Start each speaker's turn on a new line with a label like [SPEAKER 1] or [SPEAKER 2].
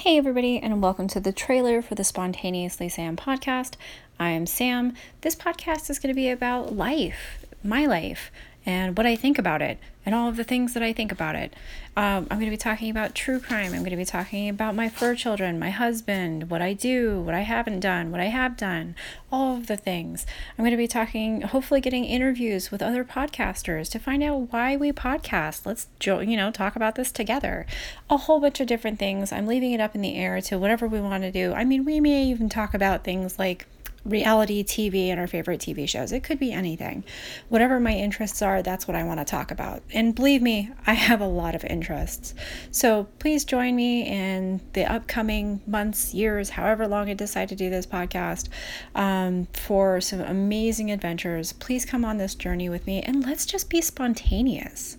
[SPEAKER 1] Hey, everybody, and welcome to the trailer for the Spontaneously Sam podcast. I am Sam. This podcast is going to be about life, my life, and what I think about it, and all of the things that I think about it. Um, I'm going to be talking about true crime. I'm going to be talking about my fur children, my husband, what I do, what I haven't done, what I have done, all of the things. I'm going to be talking, hopefully, getting interviews with other podcasters to find out why we podcast. Let's, you know, talk about this together. A whole bunch of different things. I'm leaving it up in the air to whatever we want to do. I mean, we may even talk about things like reality TV and our favorite TV shows. It could be anything. Whatever my interests are, that's what I want to talk about. And believe me, I have a lot of interests. So please join me in the upcoming months, years, however long I decide to do this podcast um, for some amazing adventures. Please come on this journey with me and let's just be spontaneous.